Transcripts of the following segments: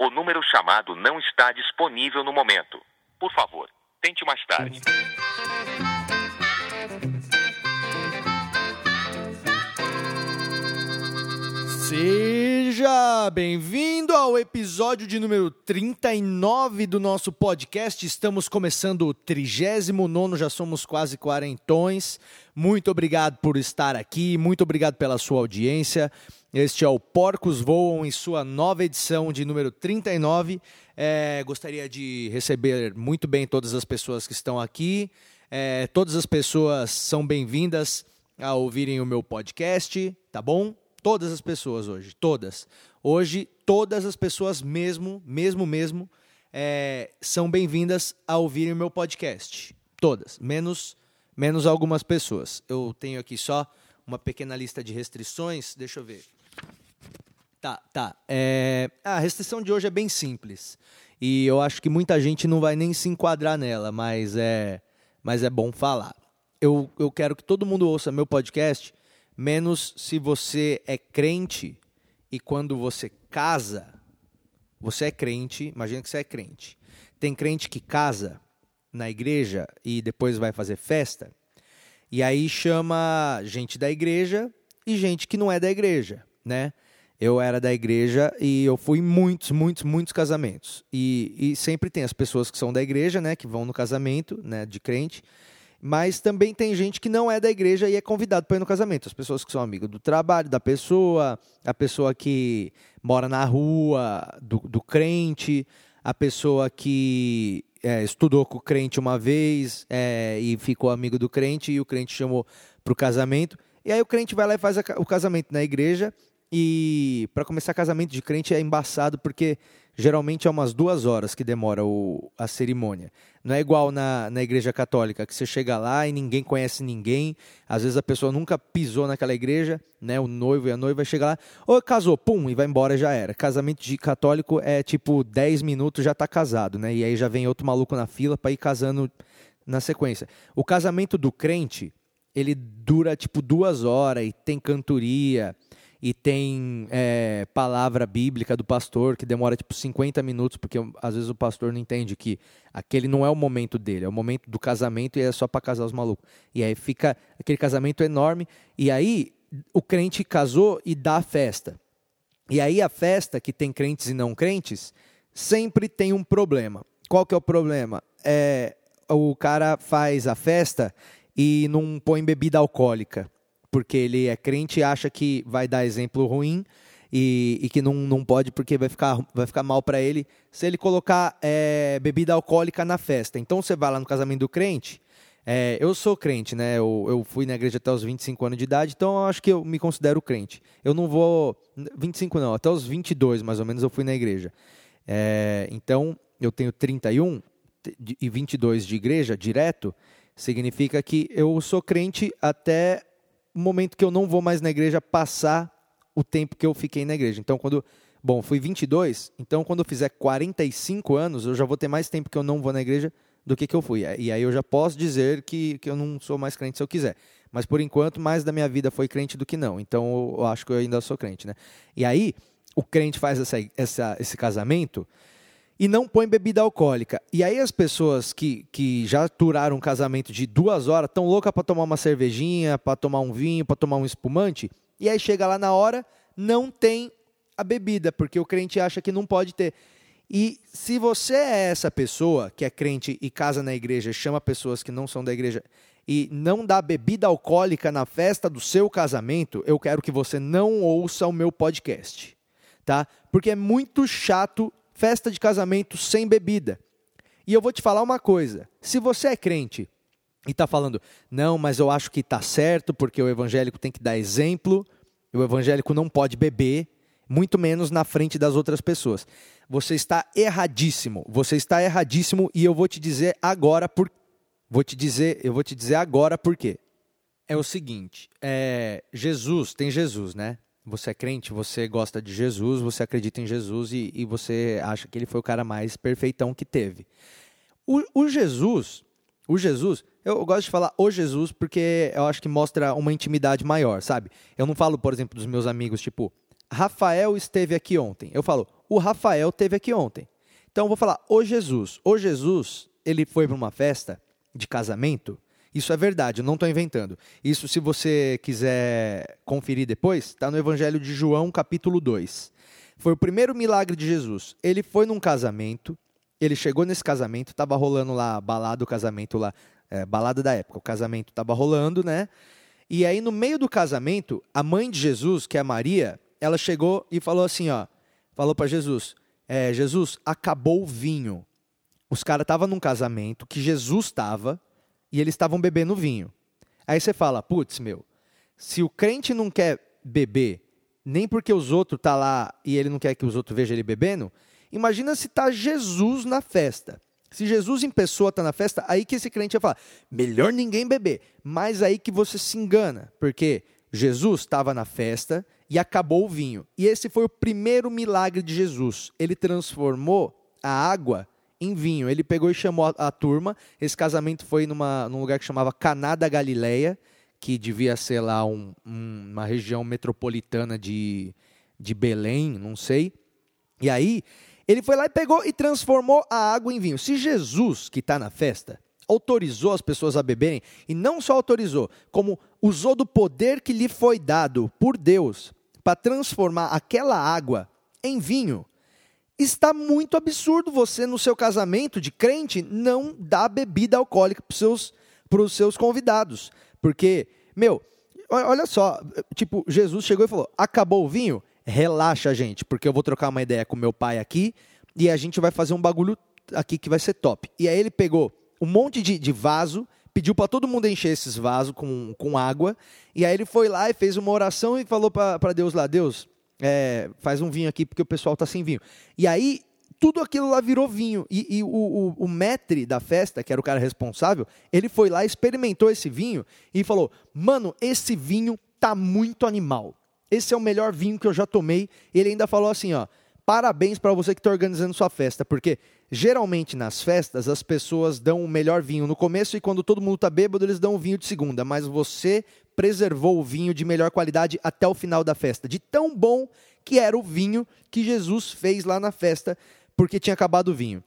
O número chamado não está disponível no momento. Por favor, tente mais tarde. Seja bem-vindo ao episódio de número 39 do nosso podcast. Estamos começando o 39, já somos quase quarentões. Muito obrigado por estar aqui, muito obrigado pela sua audiência. Este é o Porcos Voam em sua nova edição de número 39. É, gostaria de receber muito bem todas as pessoas que estão aqui. É, todas as pessoas são bem-vindas a ouvirem o meu podcast, tá bom? Todas as pessoas hoje, todas. Hoje, todas as pessoas mesmo, mesmo, mesmo, é, são bem-vindas a ouvirem o meu podcast. Todas, menos, menos algumas pessoas. Eu tenho aqui só uma pequena lista de restrições. Deixa eu ver. Tá, tá. É, a restrição de hoje é bem simples. E eu acho que muita gente não vai nem se enquadrar nela, mas é, mas é bom falar. Eu, eu quero que todo mundo ouça meu podcast menos se você é crente e quando você casa, você é crente, imagina que você é crente. Tem crente que casa na igreja e depois vai fazer festa, e aí chama gente da igreja e gente que não é da igreja, né? Eu era da igreja e eu fui em muitos, muitos, muitos casamentos. E, e sempre tem as pessoas que são da igreja, né, que vão no casamento, né, de crente, mas também tem gente que não é da igreja e é convidado para ir no casamento. As pessoas que são amigos do trabalho da pessoa, a pessoa que mora na rua do, do crente, a pessoa que é, estudou com o crente uma vez é, e ficou amigo do crente e o crente chamou para o casamento. E aí o crente vai lá e faz a, o casamento na igreja. E para começar casamento de crente é embaçado porque geralmente é umas duas horas que demora o, a cerimônia. Não é igual na, na igreja católica, que você chega lá e ninguém conhece ninguém. Às vezes a pessoa nunca pisou naquela igreja, né? O noivo e a noiva chega lá, ou casou, pum, e vai embora já era. Casamento de católico é tipo 10 minutos já está casado, né? E aí já vem outro maluco na fila para ir casando na sequência. O casamento do crente, ele dura tipo duas horas e tem cantoria e tem é, palavra bíblica do pastor que demora tipo 50 minutos, porque às vezes o pastor não entende que aquele não é o momento dele, é o momento do casamento e é só para casar os malucos. E aí fica aquele casamento enorme, e aí o crente casou e dá a festa. E aí a festa, que tem crentes e não crentes, sempre tem um problema. Qual que é o problema? É, o cara faz a festa e não põe bebida alcoólica porque ele é crente e acha que vai dar exemplo ruim e, e que não, não pode porque vai ficar, vai ficar mal para ele se ele colocar é, bebida alcoólica na festa. Então você vai lá no casamento do crente. É, eu sou crente, né? Eu, eu, fui na igreja até os 25 anos de idade, então eu acho que eu me considero crente. Eu não vou. 25 não, até os 22 mais ou menos eu fui na igreja. É, então eu tenho 31 e 22 de igreja direto, significa que eu sou crente até o momento que eu não vou mais na igreja passar o tempo que eu fiquei na igreja. Então, quando. Bom, fui 22, então quando eu fizer 45 anos, eu já vou ter mais tempo que eu não vou na igreja do que que eu fui. E aí eu já posso dizer que, que eu não sou mais crente se eu quiser. Mas por enquanto, mais da minha vida foi crente do que não. Então eu acho que eu ainda sou crente, né? E aí, o crente faz essa, essa, esse casamento e não põe bebida alcoólica. E aí as pessoas que, que já aturaram um casamento de duas horas estão loucas para tomar uma cervejinha, para tomar um vinho, para tomar um espumante, e aí chega lá na hora, não tem a bebida, porque o crente acha que não pode ter. E se você é essa pessoa que é crente e casa na igreja, chama pessoas que não são da igreja e não dá bebida alcoólica na festa do seu casamento, eu quero que você não ouça o meu podcast, tá? Porque é muito chato festa de casamento sem bebida. E eu vou te falar uma coisa: se você é crente e está falando, não, mas eu acho que está certo, porque o evangélico tem que dar exemplo, o evangélico não pode beber, muito menos na frente das outras pessoas. Você está erradíssimo. Você está erradíssimo e eu vou te dizer agora por vou te dizer, eu vou te dizer agora por quê. É o seguinte, é, Jesus, tem Jesus, né? Você é crente, você gosta de Jesus, você acredita em Jesus e, e você acha que ele foi o cara mais perfeitão que teve. O, o Jesus, o Jesus, eu, gosto de falar o Jesus porque eu acho que mostra uma intimidade maior, sabe? Eu não falo, por exemplo, dos meus amigos, tipo, Rafael esteve aqui ontem. Eu falo, o Rafael teve aqui ontem. Então eu vou falar, o Jesus. O Jesus, ele foi para uma festa de casamento. Isso é verdade, eu não estou inventando. Isso, se você quiser conferir depois, está no Evangelho de João, capítulo 2. Foi o primeiro milagre de Jesus. Ele foi num casamento, ele chegou nesse casamento, estava rolando lá, balada o casamento lá, é, balada da época, o casamento estava rolando, né? E aí, no meio do casamento, a mãe de Jesus, que é Maria, ela chegou e falou assim, ó, falou para Jesus, é, Jesus, acabou o vinho. Os caras estavam num casamento que Jesus estava e eles estavam bebendo vinho. Aí você fala, putz, meu, se o crente não quer beber, nem porque os outros tá lá e ele não quer que os outros vejam ele bebendo, imagina se tá Jesus na festa. Se Jesus em pessoa está na festa, aí que esse crente vai falar, melhor ninguém beber. Mas aí que você se engana, porque Jesus estava na festa e acabou o vinho. E esse foi o primeiro milagre de Jesus. Ele transformou a água em vinho. Ele pegou e chamou a, a turma. Esse casamento foi numa, num lugar que chamava Caná da Galileia, que devia ser lá um, um, uma região metropolitana de, de Belém, não sei. E aí ele foi lá e pegou e transformou a água em vinho. Se Jesus, que está na festa, autorizou as pessoas a beberem, e não só autorizou, como usou do poder que lhe foi dado por Deus para transformar aquela água em vinho, está muito absurdo você, no seu casamento de crente, não dar bebida alcoólica para os seus, seus convidados. Porque, meu, olha só, tipo, Jesus chegou e falou: acabou o vinho? relaxa, gente, porque eu vou trocar uma ideia com meu pai aqui e a gente vai fazer um bagulho aqui que vai ser top. E aí ele pegou um monte de, de vaso, pediu para todo mundo encher esses vasos com, com água, e aí ele foi lá e fez uma oração e falou para Deus lá: Deus, é, faz um vinho aqui porque o pessoal tá sem vinho. E aí tudo aquilo lá virou vinho. E, e o, o, o metre da festa, que era o cara responsável, ele foi lá, experimentou esse vinho e falou: Mano, esse vinho tá muito animal. Esse é o melhor vinho que eu já tomei. Ele ainda falou assim, ó, parabéns para você que está organizando sua festa, porque geralmente nas festas as pessoas dão o melhor vinho no começo e quando todo mundo está bêbado eles dão o vinho de segunda, mas você preservou o vinho de melhor qualidade até o final da festa, de tão bom que era o vinho que Jesus fez lá na festa, porque tinha acabado o vinho.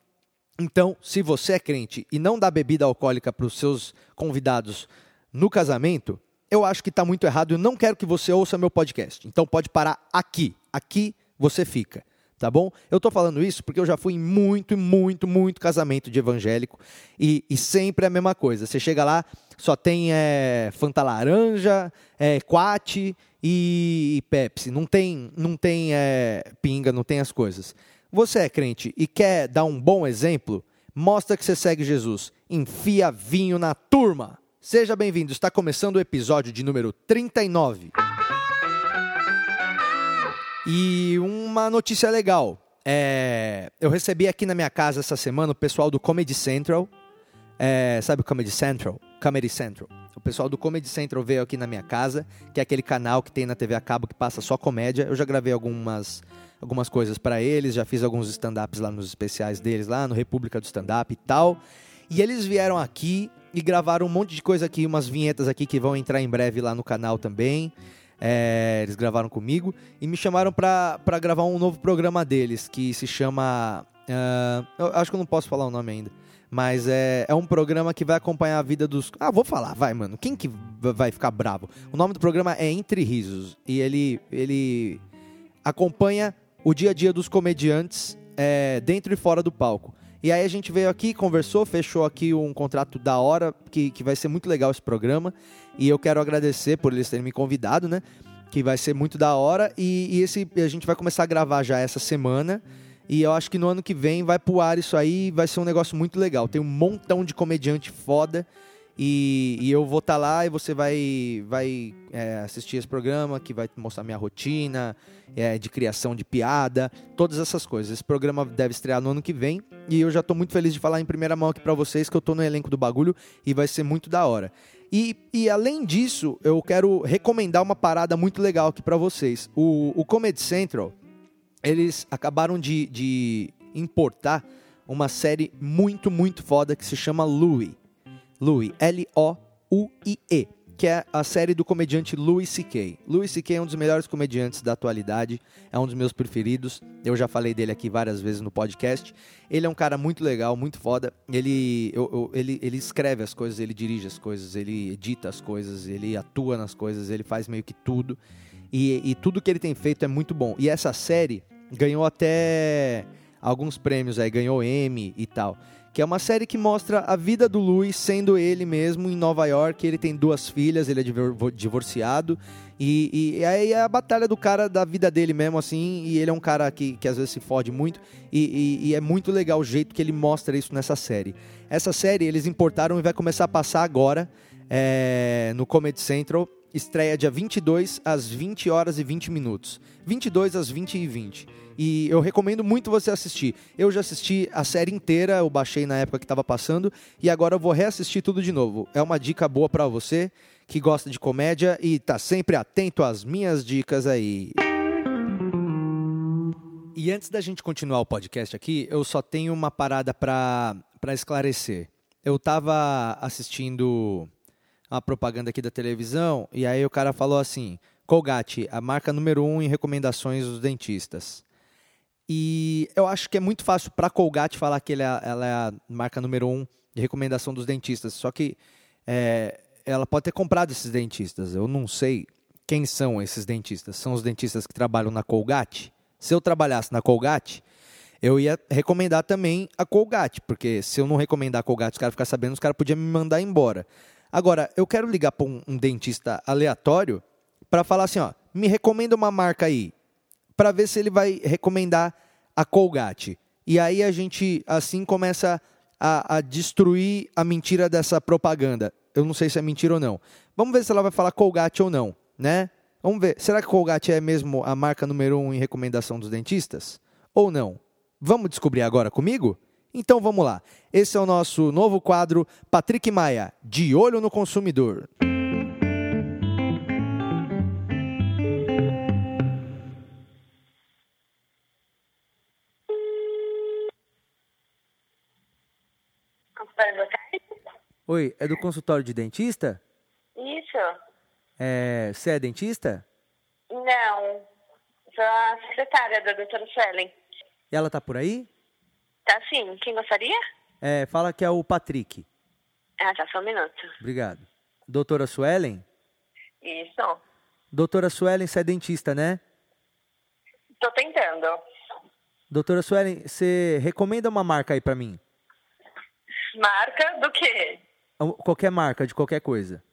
Então, se você é crente e não dá bebida alcoólica para os seus convidados no casamento, eu acho que está muito errado. Eu não quero que você ouça meu podcast. Então pode parar aqui. Aqui você fica. Tá bom? Eu estou falando isso porque eu já fui em muito, muito, muito casamento de evangélico e, e sempre é a mesma coisa. Você chega lá, só tem é, Fanta Laranja, é, Quat e, e, Pepsi. Não tem, não tem é, pinga, não tem as coisas. Você é crente e quer dar um bom exemplo? Mostra que você segue Jesus. Enfia vinho na turma. Seja bem-vindo, está começando o episódio de número 39. E uma notícia legal. É, eu recebi aqui na minha casa essa semana o pessoal do Comedy Central. É, sabe o Comedy Central? Comedy Central. O pessoal do Comedy Central veio aqui na minha casa, que é aquele canal que tem na TV a cabo que passa só comédia. Eu já gravei algumas, algumas coisas para eles, já fiz alguns stand-ups lá nos especiais deles, lá no República do Stand-Up e tal. E eles vieram aqui e gravaram um monte de coisa aqui, umas vinhetas aqui que vão entrar em breve lá no canal também. É, eles gravaram comigo e me chamaram para gravar um novo programa deles que se chama. Uh, eu acho que eu não posso falar o nome ainda. Mas é, é um programa que vai acompanhar a vida dos. Ah, vou falar, vai, mano. Quem que vai ficar bravo? O nome do programa é Entre Risos. E ele, ele acompanha o dia a dia dos comediantes é, dentro e fora do palco. E aí a gente veio aqui, conversou, fechou aqui um contrato da hora, que, que vai ser muito legal esse programa. E eu quero agradecer por eles terem me convidado, né? Que vai ser muito da hora. E, e esse a gente vai começar a gravar já essa semana. E eu acho que no ano que vem vai pro ar isso aí vai ser um negócio muito legal. Tem um montão de comediante foda. E, e eu vou estar tá lá e você vai, vai é, assistir esse programa que vai mostrar minha rotina é, de criação de piada, todas essas coisas. Esse programa deve estrear no ano que vem e eu já estou muito feliz de falar em primeira mão aqui para vocês que eu estou no elenco do bagulho e vai ser muito da hora. E, e além disso, eu quero recomendar uma parada muito legal aqui para vocês. O, o Comedy Central, eles acabaram de, de importar uma série muito, muito foda que se chama Louie. Louie, L-O-U-I-E que é a série do comediante Louis C.K. Louis C.K. é um dos melhores comediantes da atualidade, é um dos meus preferidos. Eu já falei dele aqui várias vezes no podcast. Ele é um cara muito legal, muito foda. Ele, eu, eu, ele, ele escreve as coisas, ele dirige as coisas, ele edita as coisas, ele atua nas coisas, ele faz meio que tudo. E, e tudo que ele tem feito é muito bom. E essa série ganhou até alguns prêmios aí, ganhou Emmy e tal que é uma série que mostra a vida do Louis sendo ele mesmo em Nova York. Ele tem duas filhas, ele é divorciado. E, e aí é a batalha do cara da vida dele mesmo, assim. E ele é um cara que, que às vezes se fode muito. E, e, e é muito legal o jeito que ele mostra isso nessa série. Essa série eles importaram e vai começar a passar agora é, no Comedy Central. Estreia dia 22 às 20 horas e 20 minutos. 22 às 20 e 20. E eu recomendo muito você assistir. Eu já assisti a série inteira, eu baixei na época que estava passando e agora eu vou reassistir tudo de novo. É uma dica boa para você que gosta de comédia e tá sempre atento às minhas dicas aí. E antes da gente continuar o podcast aqui, eu só tenho uma parada para esclarecer. Eu estava assistindo uma propaganda aqui da televisão e aí o cara falou assim: Colgate, a marca número um em recomendações dos dentistas. E eu acho que é muito fácil para Colgate falar que é, ela é a marca número um de recomendação dos dentistas. Só que é, ela pode ter comprado esses dentistas. Eu não sei quem são esses dentistas. São os dentistas que trabalham na Colgate? Se eu trabalhasse na Colgate, eu ia recomendar também a Colgate, porque se eu não recomendar a Colgate, os caras ficarem sabendo, os caras podiam me mandar embora. Agora, eu quero ligar para um, um dentista aleatório para falar assim, ó, me recomenda uma marca aí para ver se ele vai recomendar a Colgate. E aí a gente assim começa a, a, destruir a mentira dessa propaganda. Eu não sei se é mentira ou não. Vamos ver se ela vai falar Colgate ou não, né? Vamos ver. Será que Colgate é mesmo a marca número um em recomendação dos dentistas? Ou não? Vamos descobrir agora comigo? Então vamos lá. Esse é o nosso novo quadro Patrick Maia, de olho no consumidor. Oi, é do consultório de dentista? Isso. É, você é dentista? Não. Sou a secretária da doutora Suelen. E ela tá por aí? Tá sim. Quem gostaria? É, fala que é o Patrick. Ah, tá, só um minuto. Obrigado. Doutora Suelen? Isso. Doutora Suelen, você é dentista, né? Tô tentando. Doutora Suelen, você recomenda uma marca aí pra mim? Marca do quê? Qualquer marca, de qualquer coisa.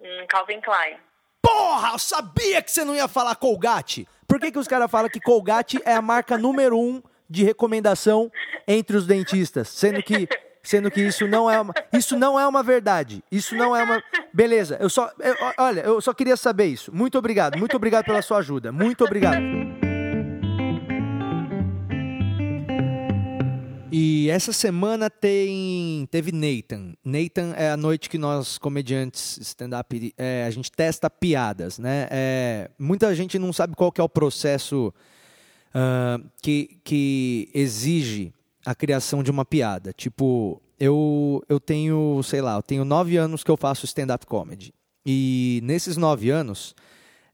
Hum, Calvin Klein. Porra, eu sabia que você não ia falar Colgate. Por que, que os caras falam que Colgate é a marca número um de recomendação entre os dentistas? Sendo que, sendo que isso não é uma, isso não é uma verdade. Isso não é uma. Beleza, eu só. Eu, olha, eu só queria saber isso. Muito obrigado, muito obrigado pela sua ajuda. Muito obrigado. E essa semana tem teve Nathan. Nathan é a noite que nós comediantes stand-up é, a gente testa piadas, né? É, muita gente não sabe qual que é o processo uh, que, que exige a criação de uma piada. Tipo, eu eu tenho sei lá, eu tenho nove anos que eu faço stand-up comedy e nesses nove anos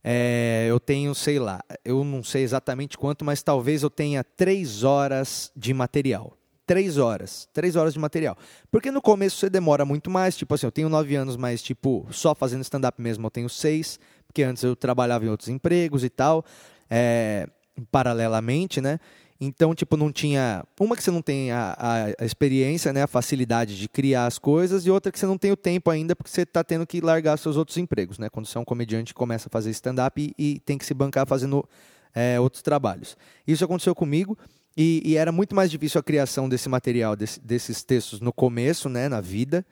é, eu tenho, sei lá, eu não sei exatamente quanto, mas talvez eu tenha três horas de material três horas. Três horas de material. Porque no começo você demora muito mais. Tipo assim, eu tenho nove anos, mas tipo, só fazendo stand-up mesmo eu tenho seis. Porque antes eu trabalhava em outros empregos e tal. É, paralelamente, né? Então, tipo, não tinha. Uma que você não tem a, a, experiência, né? A facilidade de criar as coisas, e outra que você não tem o tempo ainda, porque você está tendo que largar seus outros empregos, né? Quando você é um comediante, começa a fazer stand-up e, e, tem que se bancar fazendo é, outros trabalhos. Isso aconteceu comigo. E, e, era muito mais difícil a criação desse material, desse, desses textos no começo, né, na vida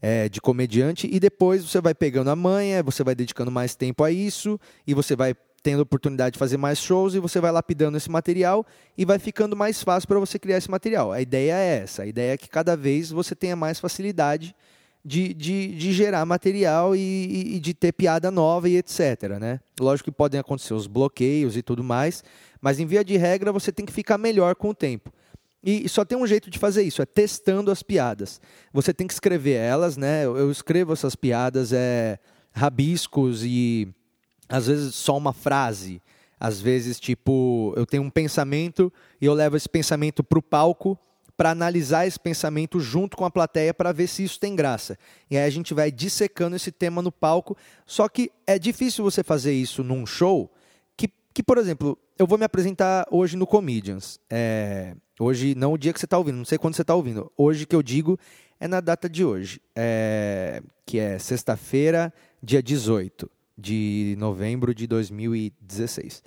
é, de comediante, e depois você vai pegando a manha, você vai dedicando mais tempo a isso, e você vai tendo oportunidade de fazer mais shows, e você vai lapidando esse material, e vai ficando mais fácil para você criar esse material. A ideia é essa, a ideia é que cada vez você tenha mais facilidade de, de, de gerar material e, e de ter piada nova e etc. Né? Lógico que podem acontecer os bloqueios e tudo mais, mas em via de regra você tem que ficar melhor com o tempo. E só tem um jeito de fazer isso, é testando as piadas. Você tem que escrever elas, né? Eu escrevo essas piadas, é rabiscos e às vezes só uma frase. Às vezes, tipo, eu tenho um pensamento e eu levo esse pensamento para o palco para analisar esse pensamento junto com a plateia para ver se isso tem graça. E aí a gente vai dissecando esse tema no palco. Só que é difícil você fazer isso num show que, que por exemplo, eu vou me apresentar hoje no Comedians. É, hoje, não o dia que você está ouvindo, não sei quando você está ouvindo. Hoje que eu digo é na data de hoje, é, que é sexta-feira, dia 18 de novembro de 2016.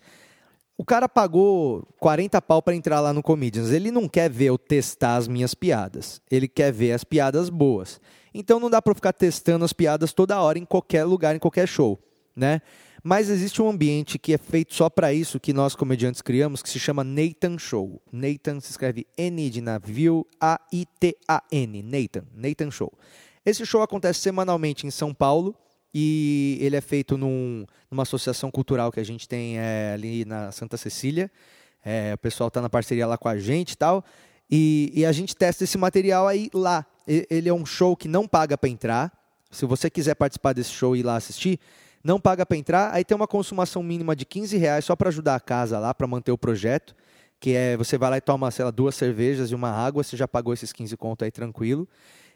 O cara pagou 40 pau para entrar lá no Comedians. Ele não quer ver eu testar as minhas piadas. Ele quer ver as piadas boas. Então não dá para ficar testando as piadas toda hora em qualquer lugar, em qualquer show, né? Mas existe um ambiente que é feito só para isso, que nós comediantes criamos, que se chama Nathan Show. Nathan se escreve N de navio, A-I-T-A-N. Nathan. Nathan Show. Esse show acontece semanalmente em São Paulo e ele é feito num, numa associação cultural que a gente tem é, ali na Santa Cecília. É, o pessoal está na parceria lá com a gente tal. E, e a gente testa esse material aí lá. Ele é um show que não paga para entrar. Se você quiser participar desse show e ir lá assistir, não paga para entrar, aí tem uma consumação mínima de 15 reais só para ajudar a casa lá, para manter o projeto, que é você vai lá e toma, sei lá, duas cervejas e uma água, você já pagou esses 15 conto aí tranquilo.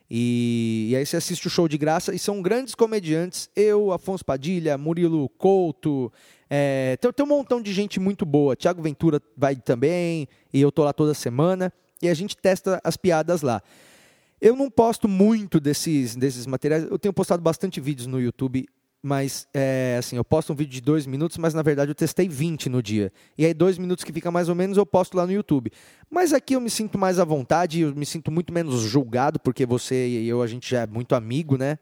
E, e, aí você assiste o show de graça e são grandes comediantes. Eu, Afonso Padilha, Murilo Couto, é, tem, tem um montão de gente muito boa. Tiago Ventura vai também, e eu tô lá toda semana. E a gente testa as piadas lá. Eu não posto muito desses, desses materiais. Eu tenho postado bastante vídeos no YouTube mas é, assim, eu posto um vídeo de dois minutos, mas na verdade eu testei 20 no dia. E aí, dois minutos que fica mais ou menos, eu posto lá no YouTube. Mas aqui eu me sinto mais à vontade, eu me sinto muito menos julgado, porque você e eu, a gente já é muito amigo, né?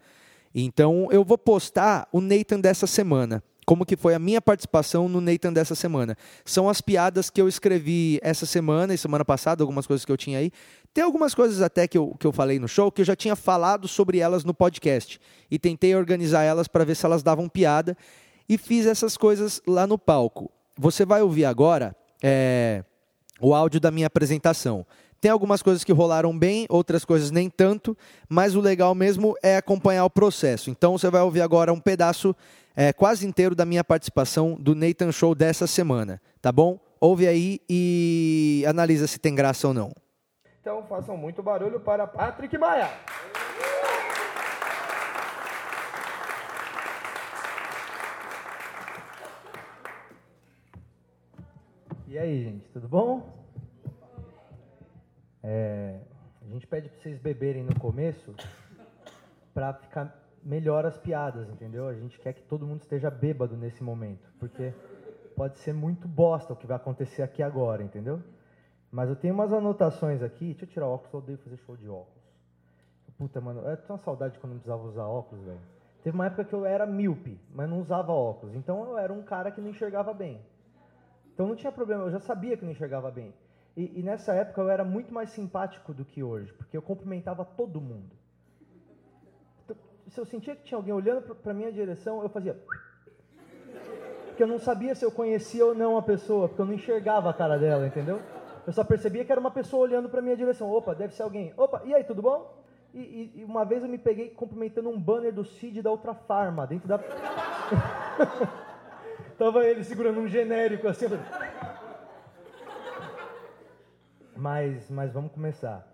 Então eu vou postar o Nathan dessa semana como que foi a minha participação no Nathan dessa semana. São as piadas que eu escrevi essa semana e semana passada, algumas coisas que eu tinha aí. Tem algumas coisas até que eu, que eu falei no show que eu já tinha falado sobre elas no podcast. E tentei organizar elas para ver se elas davam piada. E fiz essas coisas lá no palco. Você vai ouvir agora é, o áudio da minha apresentação. Tem algumas coisas que rolaram bem, outras coisas nem tanto, mas o legal mesmo é acompanhar o processo. Então você vai ouvir agora um pedaço é, quase inteiro da minha participação do Nathan Show dessa semana, tá bom? Ouve aí e analisa se tem graça ou não. Então façam muito barulho para Patrick Maia. E aí, gente, tudo bom? É, a gente pede para vocês beberem no começo para ficar melhora as piadas, entendeu? A gente quer que todo mundo esteja bêbado nesse momento, porque pode ser muito bosta o que vai acontecer aqui agora, entendeu? Mas eu tenho umas anotações aqui. Deixa eu tirar o óculos, eu odeio fazer show de óculos. Puta, mano, eu tenho uma saudade quando eu precisava usar óculos, velho. Teve uma época que eu era míope, mas não usava óculos. Então eu era um cara que não enxergava bem. Então não tinha problema, eu já sabia que não enxergava bem. E, e nessa época eu era muito mais simpático do que hoje, porque eu cumprimentava todo mundo se eu sentia que tinha alguém olhando para minha direção, eu fazia. Porque eu não sabia se eu conhecia ou não a pessoa, porque eu não enxergava a cara dela, entendeu? Eu só percebia que era uma pessoa olhando para minha direção. Opa, deve ser alguém. Opa, e aí, tudo bom? E, e, e uma vez eu me peguei cumprimentando um banner do Cid da outra farma, dentro da. Tava ele segurando um genérico assim. Mas, mas vamos começar.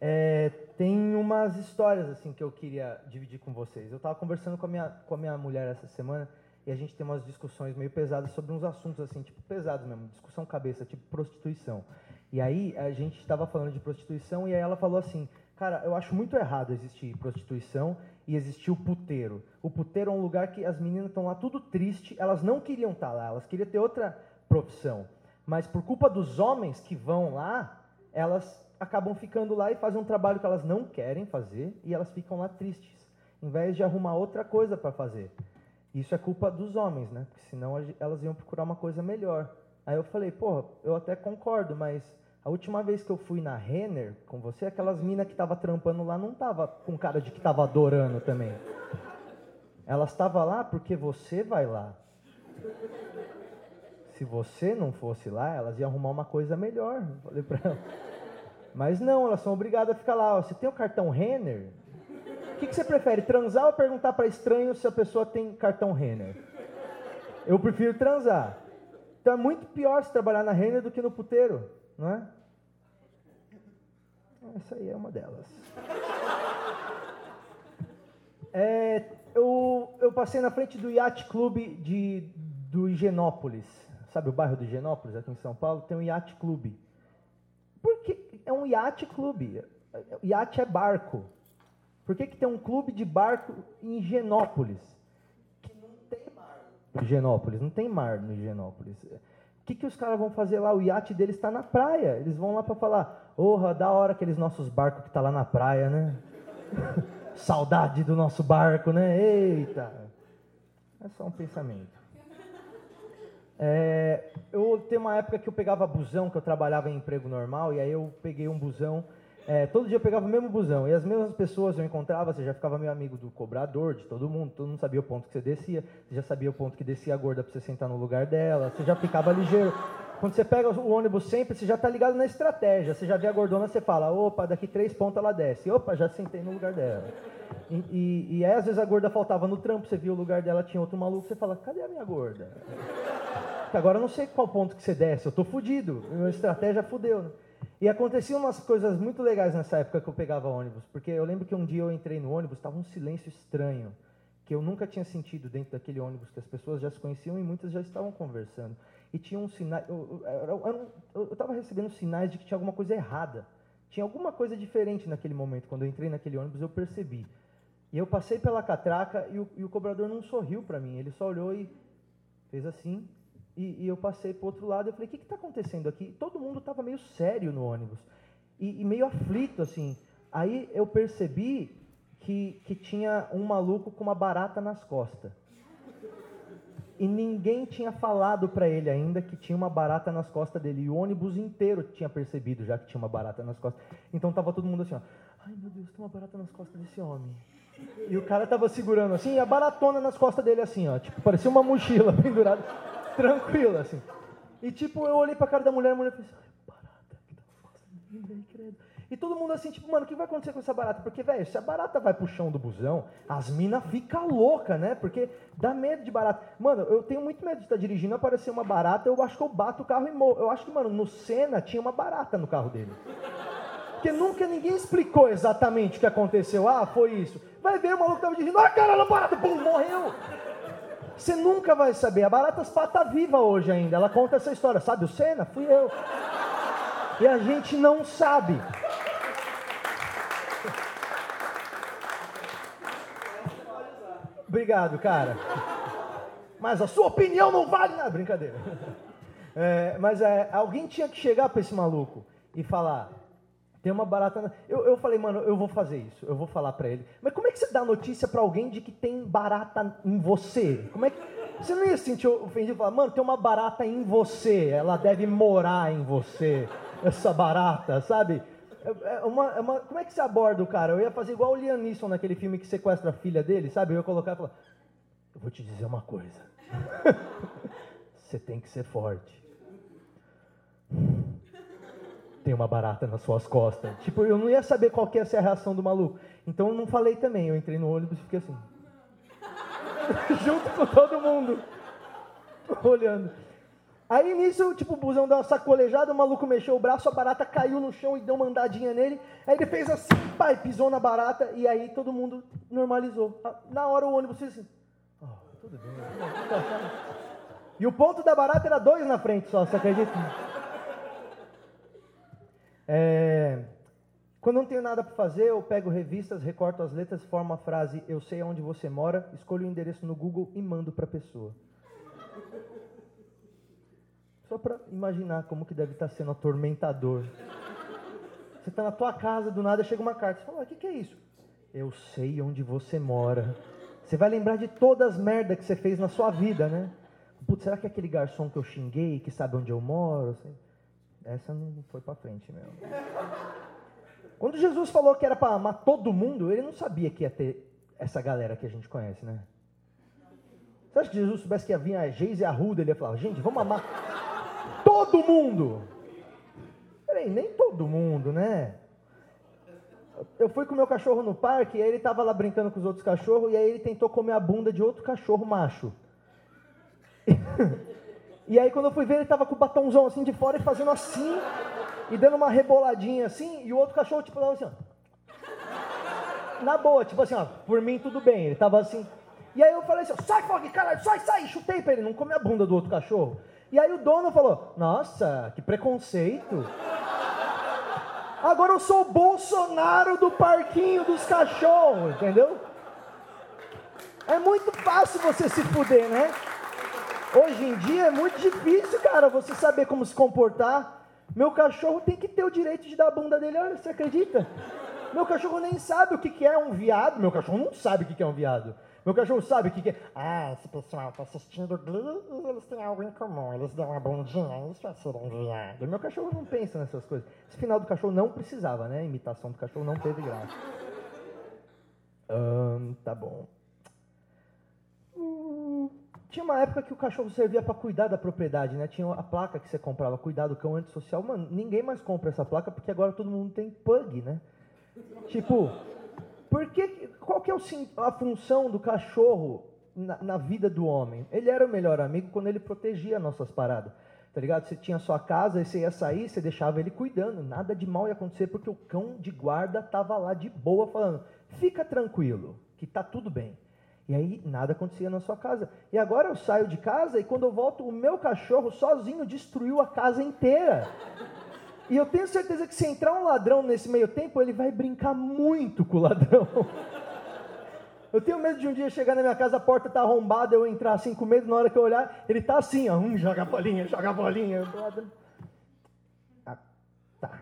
É, tem umas histórias assim que eu queria dividir com vocês. Eu estava conversando com a, minha, com a minha mulher essa semana e a gente tem umas discussões meio pesadas sobre uns assuntos assim, tipo pesados mesmo, discussão cabeça, tipo prostituição. E aí a gente estava falando de prostituição e aí ela falou assim, cara, eu acho muito errado existir prostituição e existir o puteiro. O puteiro é um lugar que as meninas estão lá tudo triste, elas não queriam estar tá lá, elas queriam ter outra profissão. Mas por culpa dos homens que vão lá, elas acabam ficando lá e fazem um trabalho que elas não querem fazer e elas ficam lá tristes, em vez de arrumar outra coisa para fazer. Isso é culpa dos homens, né? Porque senão elas iam procurar uma coisa melhor. Aí eu falei, porra, eu até concordo, mas a última vez que eu fui na Renner com você, aquelas minas que tava trampando lá não tava com cara de que tava adorando também. Elas estavam lá porque você vai lá. Se você não fosse lá, elas iam arrumar uma coisa melhor. falei pra ela. Mas não, elas são obrigadas a ficar lá. Você tem o cartão Renner? O que, que você prefere, transar ou perguntar para estranho se a pessoa tem cartão Renner? Eu prefiro transar. Então é muito pior se trabalhar na Renner do que no puteiro, não é? Essa aí é uma delas. É, eu, eu passei na frente do Yacht Club de, do Higienópolis. Sabe o bairro do Higienópolis, aqui em São Paulo? Tem um Yacht Club. Porque é um Yacht Club. Yacht é barco. Por que, que tem um clube de barco em Higienópolis? Que não tem mar no Higienópolis. Não tem mar no Higienópolis. O que, que os caras vão fazer lá? O iate deles está na praia. Eles vão lá para falar: Porra, da hora aqueles nossos barcos que tá lá na praia, né? Saudade do nosso barco, né? Eita! É só um pensamento. É, eu tenho uma época que eu pegava busão, que eu trabalhava em emprego normal, e aí eu peguei um busão. é, todo dia eu pegava o mesmo busão, e as mesmas pessoas eu encontrava, você já ficava meu amigo do cobrador, de todo mundo, todo mundo sabia o ponto que você descia, você já sabia o ponto que descia a gorda para você sentar no lugar dela, você já ficava ligeiro. Quando você pega o ônibus sempre, você já está ligado na estratégia. Você já vê a gordona, você fala, opa, daqui três pontos ela desce. Opa, já sentei no lugar dela. E, e, e aí, às vezes a gorda faltava no trampo, você viu o lugar dela, tinha outro maluco, você fala, cadê a minha gorda? Porque agora eu não sei qual ponto que você desce, eu tô fudido, minha estratégia fudeu, né? E aconteciam umas coisas muito legais nessa época que eu pegava ônibus, porque eu lembro que um dia eu entrei no ônibus, estava um silêncio estranho, que eu nunca tinha sentido dentro daquele ônibus, que as pessoas já se conheciam e muitas já estavam conversando. E tinha um sinal, eu estava recebendo sinais de que tinha alguma coisa errada, tinha alguma coisa diferente naquele momento, quando eu entrei naquele ônibus eu percebi. E eu passei pela catraca e o, e o cobrador não sorriu para mim, ele só olhou e fez assim, e, e eu passei para outro lado, eu falei, o que está acontecendo aqui? Todo mundo estava meio sério no ônibus, e, e, meio aflito, assim. Aí eu percebi que, que tinha um maluco com uma barata nas costas. E ninguém tinha falado para ele ainda que tinha uma barata nas costas dele. E o ônibus inteiro tinha percebido já que tinha uma barata nas costas. Então estava todo mundo assim, ó. Ai meu Deus, tem uma barata nas costas desse homem. E o cara tava segurando assim, e a baratona nas costas dele assim, ó. Tipo, parecia uma mochila pendurada tranquila, assim. E tipo, eu olhei pra cara da mulher, a mulher ai, barata, que tá fazendo aí, credo. E todo mundo assim, tipo, mano, o que vai acontecer com essa barata? Porque, velho, se a barata vai pro chão do busão, as minas ficam loucas, né? Porque dá medo de barata. Mano, eu tenho muito medo de estar dirigindo, aparecer uma barata, eu acho que eu bato o carro e morro. Eu acho que, mano, no Senna tinha uma barata no carro dele. Porque nunca ninguém explicou exatamente o que aconteceu. Ah, foi isso. Vai ver, o maluco tava dirigindo, ah, caralho, barata, pum, morreu. Você nunca vai saber. A Barata Spa tá viva hoje ainda. Ela conta essa história. Sabe o Senna? Fui eu. E a gente não sabe. Obrigado, cara. Mas a sua opinião não vale nada. Brincadeira. É, mas é, alguém tinha que chegar para esse maluco e falar: tem uma barata. Na... Eu, eu falei, mano, eu vou fazer isso, eu vou falar para ele. Mas como é que você dá notícia para alguém de que tem barata em você? Como é que. Você não ia se sentir ofendido e falar, mano, tem uma barata em você, ela deve morar em você, essa barata, sabe? É, é uma, é uma... como é que você aborda o cara? Eu ia fazer igual o Liam Neeson naquele filme que sequestra a filha dele, sabe? Eu ia colocar e falar, eu vou te dizer uma coisa. você tem que ser forte tem uma barata nas suas costas. Tipo, eu não ia saber qual que ia ser a reação do maluco. Então eu não falei também. Eu entrei no ônibus e fiquei assim. Junto com todo mundo. Olhando. Aí nisso, tipo, o busão deu uma sacolejada, o maluco mexeu o braço, a barata caiu no chão e deu uma andadinha nele. Aí ele fez assim, pai, pisou na barata e aí todo mundo normalizou. Na hora o ônibus fez assim. Oh, tudo bem. E o ponto da barata era dois na frente só, você acredita? É, quando não tenho nada para fazer, eu pego revistas, recorto as letras, formo a frase Eu sei onde você mora, escolho o endereço no Google e mando para a pessoa. Só para imaginar como que deve estar tá sendo atormentador. Você está na tua casa, do nada chega uma carta. Você fala, o que, que é isso? Eu sei onde você mora. Você vai lembrar de todas as merdas que você fez na sua vida, né? Putz, será que é aquele garçom que eu xinguei, que sabe onde eu moro? Assim? Essa não foi para frente mesmo. Quando Jesus falou que era para amar todo mundo, ele não sabia que ia ter essa galera que a gente conhece, né? Você acha que Jesus soubesse que ia vir a Geise e a Ruda, ele ia falar, gente, vamos amar todo mundo. peraí, nem todo mundo, né? Eu fui com meu cachorro no parque, e aí ele tava lá brincando com os outros cachorros, e aí ele tentou comer a bunda de outro cachorro macho. E aí quando eu fui ver, ele tava com o batomzão assim de fora e fazendo assim, e dando uma reboladinha assim, e o outro cachorro tipo dava assim, ó. Na boa, tipo assim, ó, por mim tudo bem. Ele tava assim. E aí eu falei assim, sai, Fog, caralho, sai, sai, chutei pra ele, não comer a bunda do outro cachorro. E aí o dono falou, nossa, que preconceito. Agora eu sou o Bolsonaro do parquinho dos cachorros, entendeu? É muito fácil você se fuder, né? Hoje em dia é muito difícil, cara, você saber como se comportar. Meu cachorro tem que ter o direito de dar a bunda dele, olha, você acredita? Meu cachorro nem sabe o que, é um viado, meu cachorro não sabe o que, é um viado. Meu cachorro sabe o que, é. Ah, esse pessoal tá assistindo Glee eles têm algo em comum. Eles dão uma bundinha, isso é um viado. Meu cachorro não pensa nessas coisas. Esse final do cachorro não precisava, né? A imitação do cachorro não teve graça. Hum, tá bom. Tinha uma época que o cachorro servia para cuidar da propriedade, né? Tinha a placa que você comprava, cuidar do cão antissocial. Mano, ninguém mais compra essa placa porque agora todo mundo tem pug, né? Tipo, porque, qual que é o, a função do cachorro na, na, vida do homem? Ele era o melhor amigo quando ele protegia nossas paradas. Tá ligado? Você tinha sua casa e você ia sair, você deixava ele cuidando. Nada de mal ia acontecer porque o cão de guarda tava lá de boa falando: fica tranquilo, que tá tudo bem. E aí nada acontecia na sua casa. E agora eu saio de casa e quando eu volto, o meu cachorro sozinho destruiu a casa inteira. E eu tenho certeza que se entrar um ladrão nesse meio tempo, ele vai brincar muito com o ladrão. Eu tenho medo de um dia chegar na minha casa, a porta tá arrombada, eu entrar assim com medo, na hora que eu olhar, ele tá assim, ó, hum, joga bolinha, joga bolinha. Ah, tá.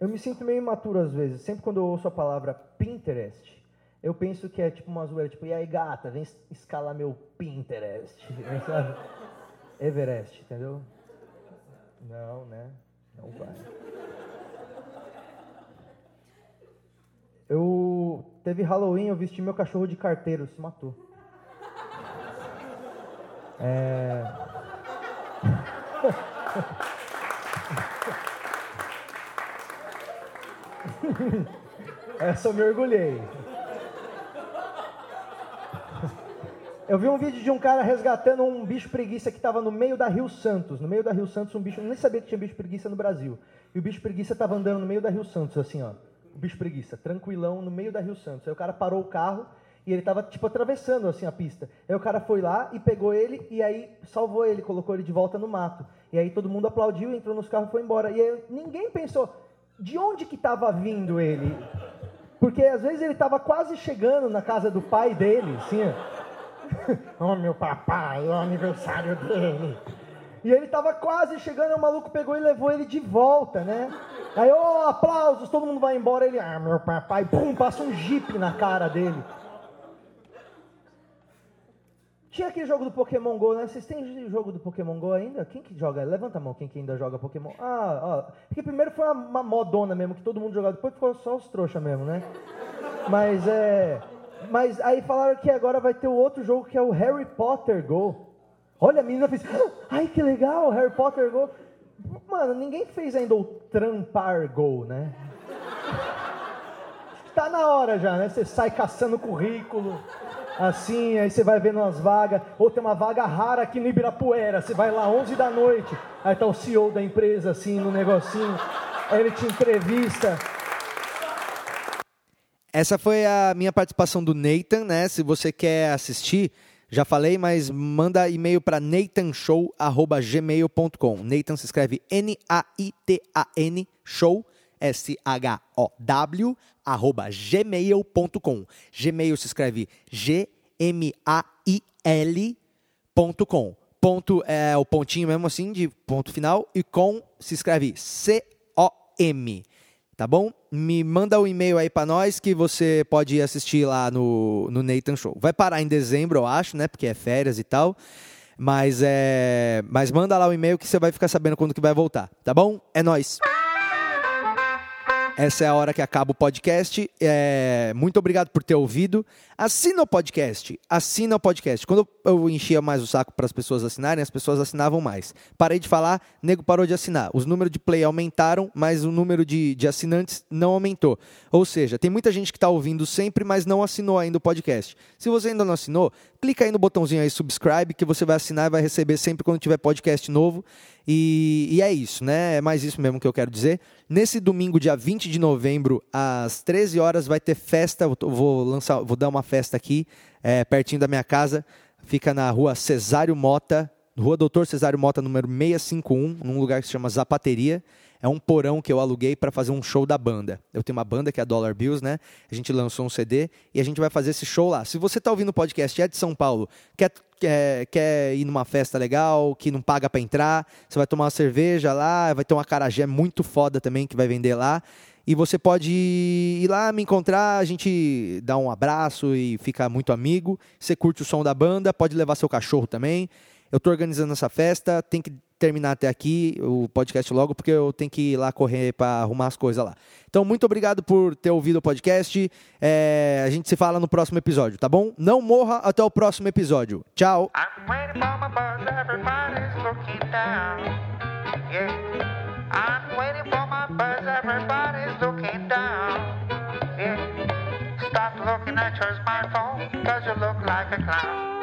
Eu me sinto meio imaturo às vezes, sempre quando eu ouço a palavra Pinterest, eu penso que é tipo uma zoeira, tipo, e aí gata, vem escalar meu Pinterest, sabe? Everest, entendeu? Não, né? Não vai. Eu teve Halloween, eu vesti meu cachorro de carteiro, se matou. É... Essa eu me orgulhei. Eu vi um vídeo de um cara resgatando um bicho preguiça que estava no meio da Rio Santos. No meio da Rio Santos, um bicho. Eu nem sabia que tinha bicho preguiça no Brasil. E o bicho preguiça estava andando no meio da Rio Santos, assim, ó. O bicho preguiça, tranquilão, no meio da Rio Santos. Aí o cara parou o carro e ele estava, tipo, atravessando, assim, a pista. Aí o cara foi lá e pegou ele e aí salvou ele, colocou ele de volta no mato. E aí todo mundo aplaudiu, entrou nos carros e foi embora. E aí ninguém pensou, de onde que estava vindo ele? Porque às vezes ele estava quase chegando na casa do pai dele, assim, ó. oh, meu papai, é o aniversário dele. E ele estava quase chegando, o maluco pegou e levou ele de volta, né? Aí, ô, oh, aplausos, todo mundo vai embora. Ele, ah, meu papai, pum, passa um jipe na cara dele. Tinha aquele jogo do Pokémon GO, né? Vocês têm jogo do Pokémon GO ainda? Quem que joga? Levanta a mão, quem que ainda joga Pokémon. Ah, ó. Porque primeiro foi uma, uma modona mesmo, que todo mundo jogava. Depois ficou só os trouxa mesmo, né? Mas é... Mas aí falaram que agora vai ter o outro jogo que é o Harry Potter Go. Olha, a menina fez, ah, ai que legal, Harry Potter Go. Mano, ninguém fez ainda o Trampar Go, né? Tá na hora já, né? Você sai caçando currículo, assim, aí você vai vendo umas vagas, ou tem uma vaga rara aqui no Ibirapuera, você vai lá 11 da noite, aí tá o CEO da empresa assim no negocinho, aí ele te entrevista, essa foi a minha participação do Nathan, né? Se você quer assistir, já falei, mas manda e-mail para nathanshow@gmail.com. Nathan se escreve N A I T A N show S H O W arroba gmail.com. Gmail se escreve G M A I L.com. Ponto é o pontinho mesmo assim de ponto final e com se escreve C O M tá bom? Me manda um e-mail aí para nós que você pode assistir lá no, no Nathan Show. Vai parar em dezembro, eu acho, né? Porque é férias e tal. Mas é, mas manda lá o e-mail que você vai ficar sabendo quando que vai voltar, tá bom? É nós. Essa é a hora que acaba o podcast. É, muito obrigado por ter ouvido. Assina o podcast, assina o podcast. Quando eu enchia mais o saco para as pessoas assinarem, as pessoas assinavam mais. Parei de falar, nego parou de assinar. Os números de play aumentaram, mas o número de, de assinantes não aumentou. Ou seja, tem muita gente que está ouvindo sempre, mas não assinou ainda o podcast. Se você ainda não assinou, clica aí no botãozinho aí subscribe que você vai assinar e vai receber sempre quando tiver podcast novo. E, e, é isso, né? É mais isso mesmo que eu quero dizer. Nesse domingo, dia 20 de novembro, às 13 horas, vai ter festa. Vou lançar, vou dar uma festa aqui, é, pertinho da minha casa. Fica na rua Cesário Mota, rua Doutor Cesário Mota, número 651, num lugar que se chama Zapateria é um porão que eu aluguei para fazer um show da banda. Eu tenho uma banda que é a Dollar Bills, né? A gente lançou um CD e a gente vai fazer esse show lá. Se você está ouvindo o podcast e é de São Paulo, quer, quer, quer ir numa festa legal, que não paga para entrar, você vai tomar uma cerveja lá, vai ter uma carajé muito foda também que vai vender lá. E você pode ir lá me encontrar, a gente dá um abraço e fica muito amigo. Você curte o som da banda, pode levar seu cachorro também. Eu estou organizando essa festa, tem que terminar até aqui o podcast logo, porque eu tenho que ir lá correr para arrumar as coisas lá. Então, muito obrigado por ter ouvido o podcast. É, a gente se fala no próximo episódio, tá bom? Não morra até o próximo episódio. Tchau! Stop looking at your smartphone, cause you look like a clown.